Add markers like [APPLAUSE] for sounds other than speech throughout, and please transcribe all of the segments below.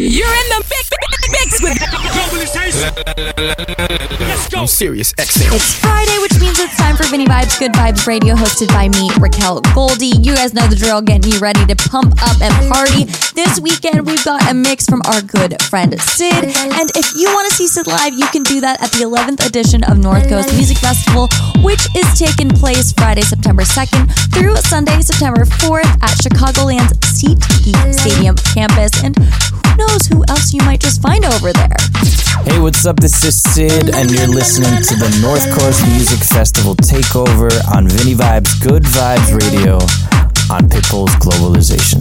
You're in the mix, mix with I'm Sirius, XM. It's Friday, which means it's time for Vinny Vibes, Good Vibes Radio, hosted by me, Raquel Goldie. You guys know the drill, getting you ready to pump up and party. This weekend, we've got a mix from our good friend Sid. And if you want to see Sid live, you can do that at the 11th edition of North Coast Music Festival, which is taking place Friday, September 2nd through Sunday, September 4th at Chicagoland's SeatGeek Stadium campus. And who knows who else you might just find over there. Hey, what's up? This is Sid, and you're listening to the North Coast Music Festival Takeover on Vinny Vibes Good Vibes Radio on Pitbull's Globalization.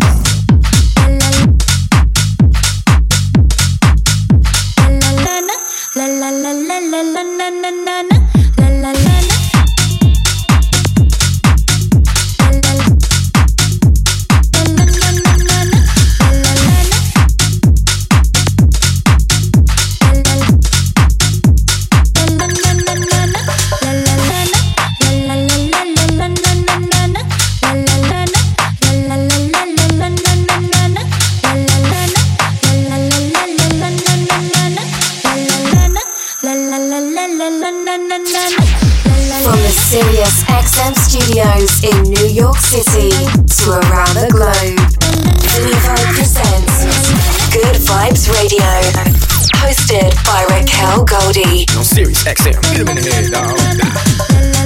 Studios in New York City to around the globe, Vivo presents Good Vibes Radio, hosted by Raquel Goldie. I'm Sirius, XM. Get him in the dog.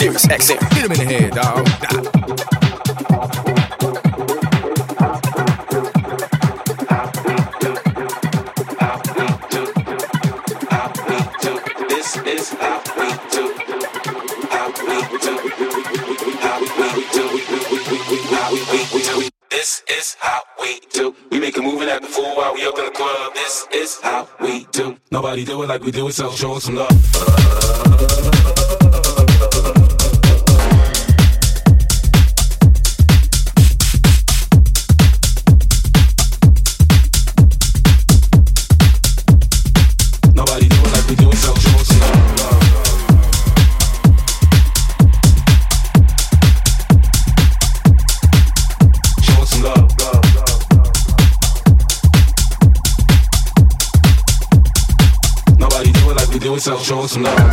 Sirius XM. Hit him in the head, dog. Nah. This is how we do. We make the while we up in the club. This is how we do. Nobody do it like we do it, so show us some love. know love.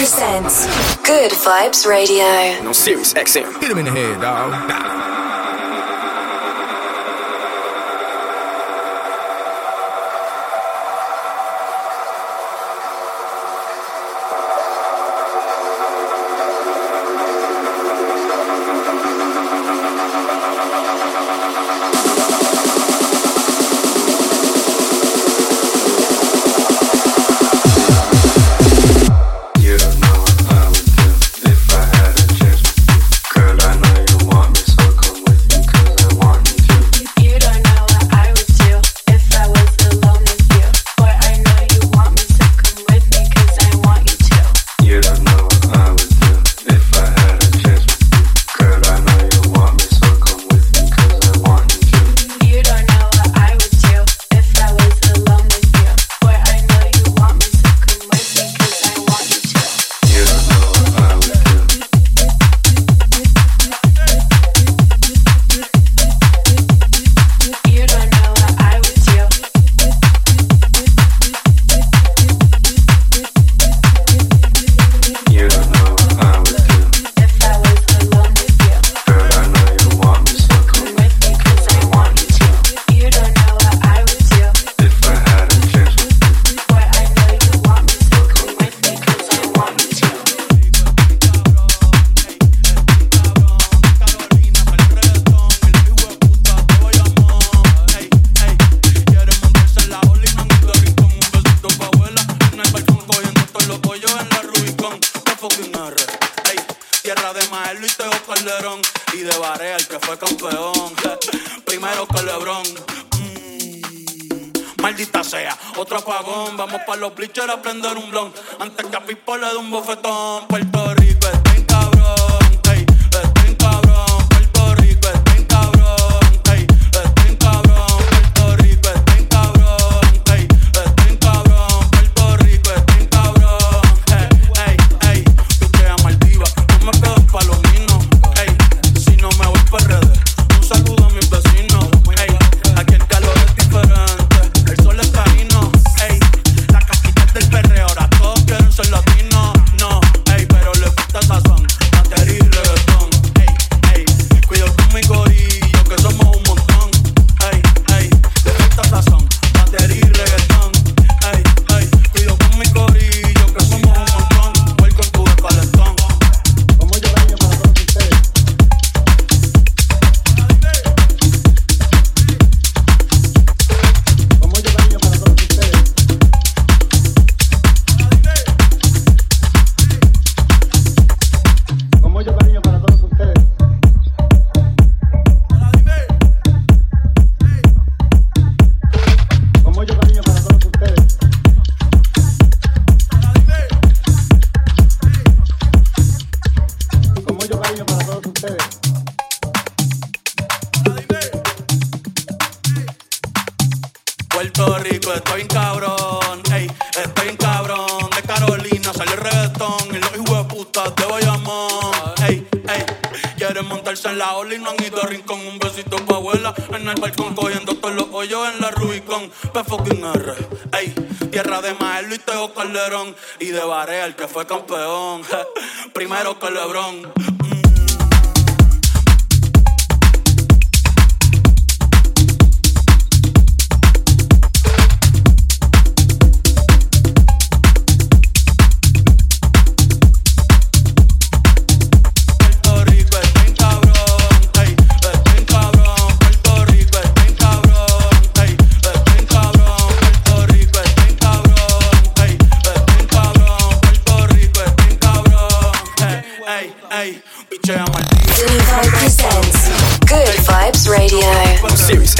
presents Good Vibes Radio. No Sirius XM. Hit him in the head, dog. R. Tierra de Maelo y Teo Calderón. Y de Barea, el que fue campeón. [LAUGHS] Primero Calebrón. Mm, maldita sea, otro apagón. Vamos para los bleachers a prender un blon. Antes que a Pipo le dé un bofetón. Puerto Rico. la Rubicon, P fucking R, ey, tierra de Maelo y Teo Calderón, y de Barea el que fue campeón, [LAUGHS] primero Calebrón series.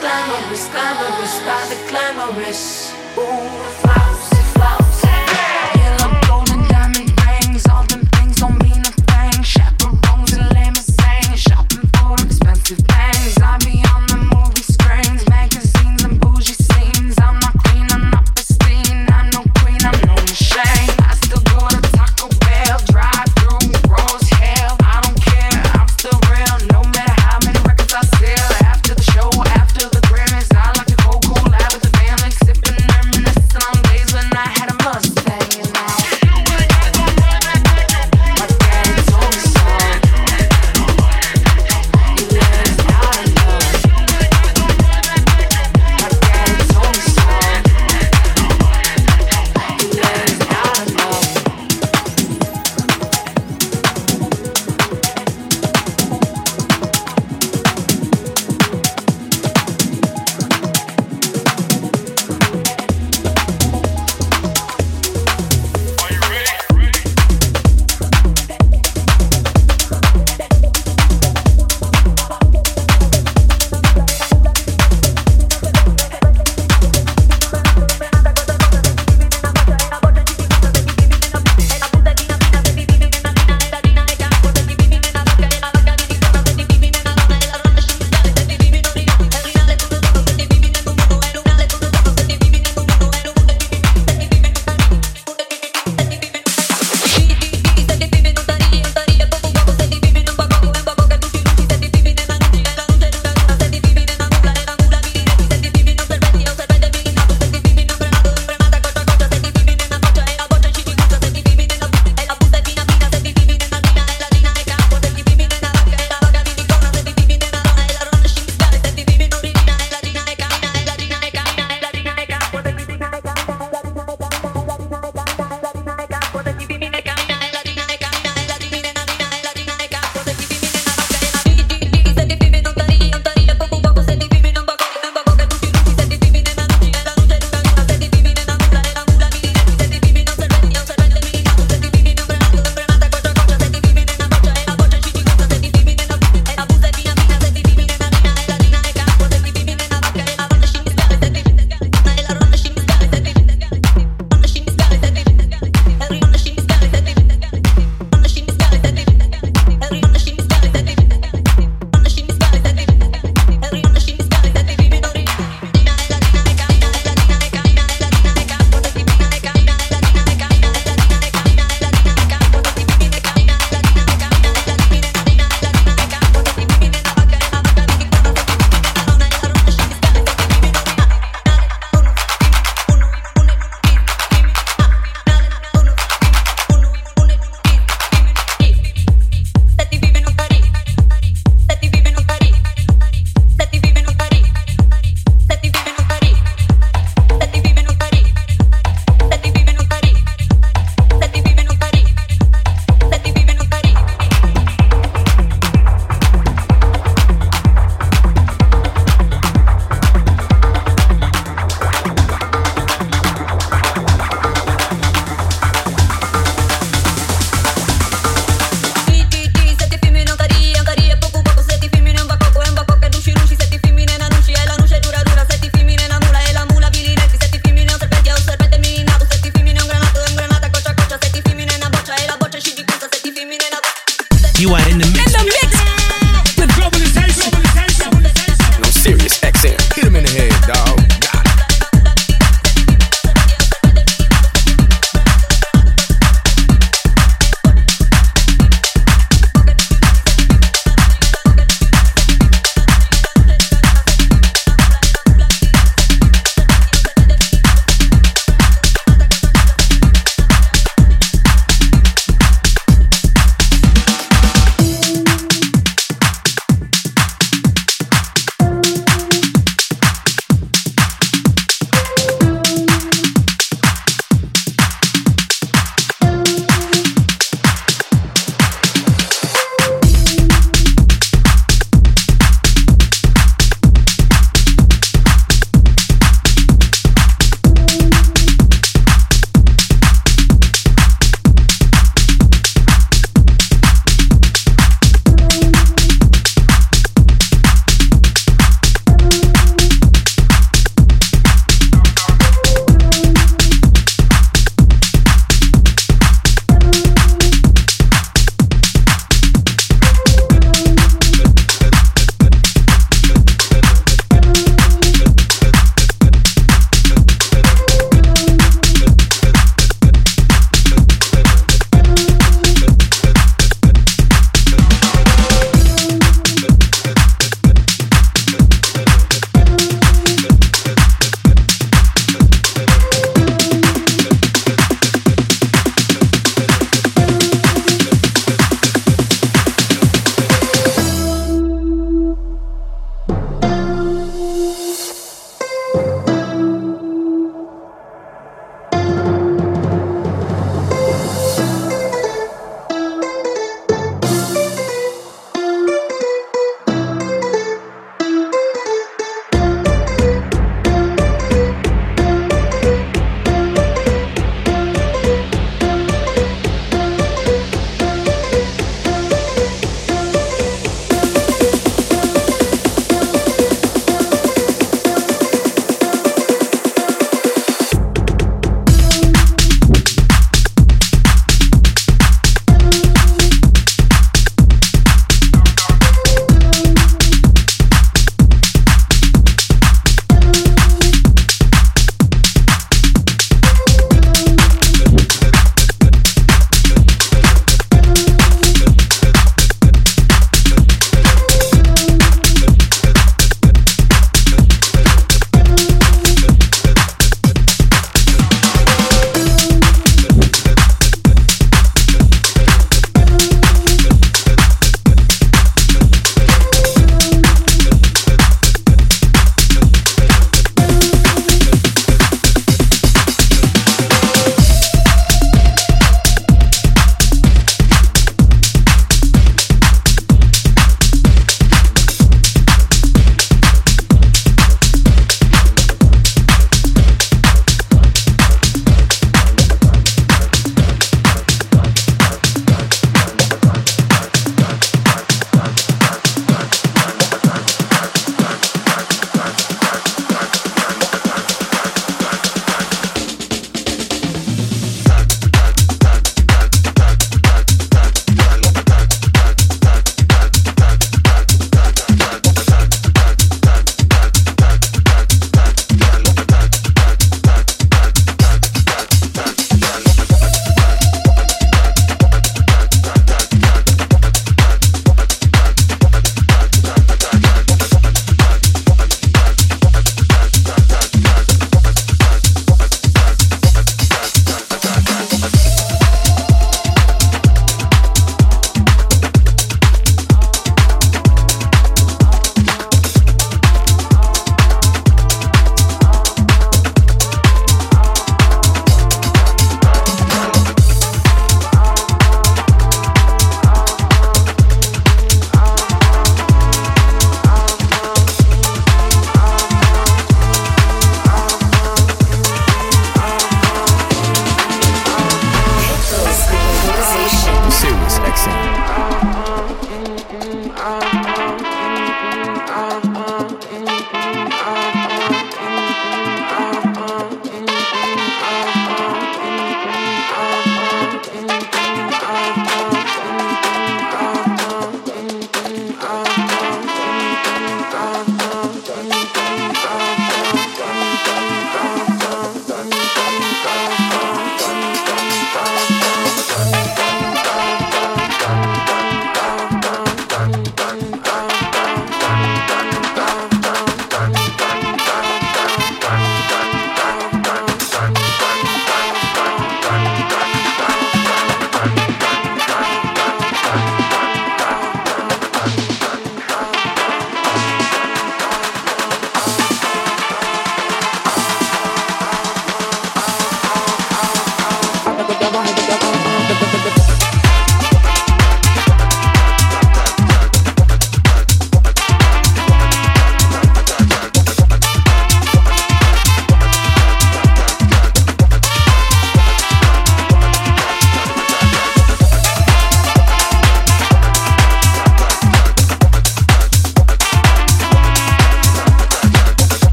Glamorous, glamorous by the glamorous. Ooh,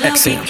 XM.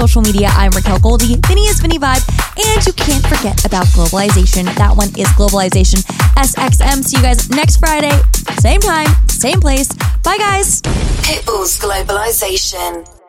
Social media. I'm Raquel Goldie. Vinny is Vinny Vibe. And you can't forget about globalization. That one is Globalization SXM. See you guys next Friday. Same time, same place. Bye, guys. Pitbull's Globalization.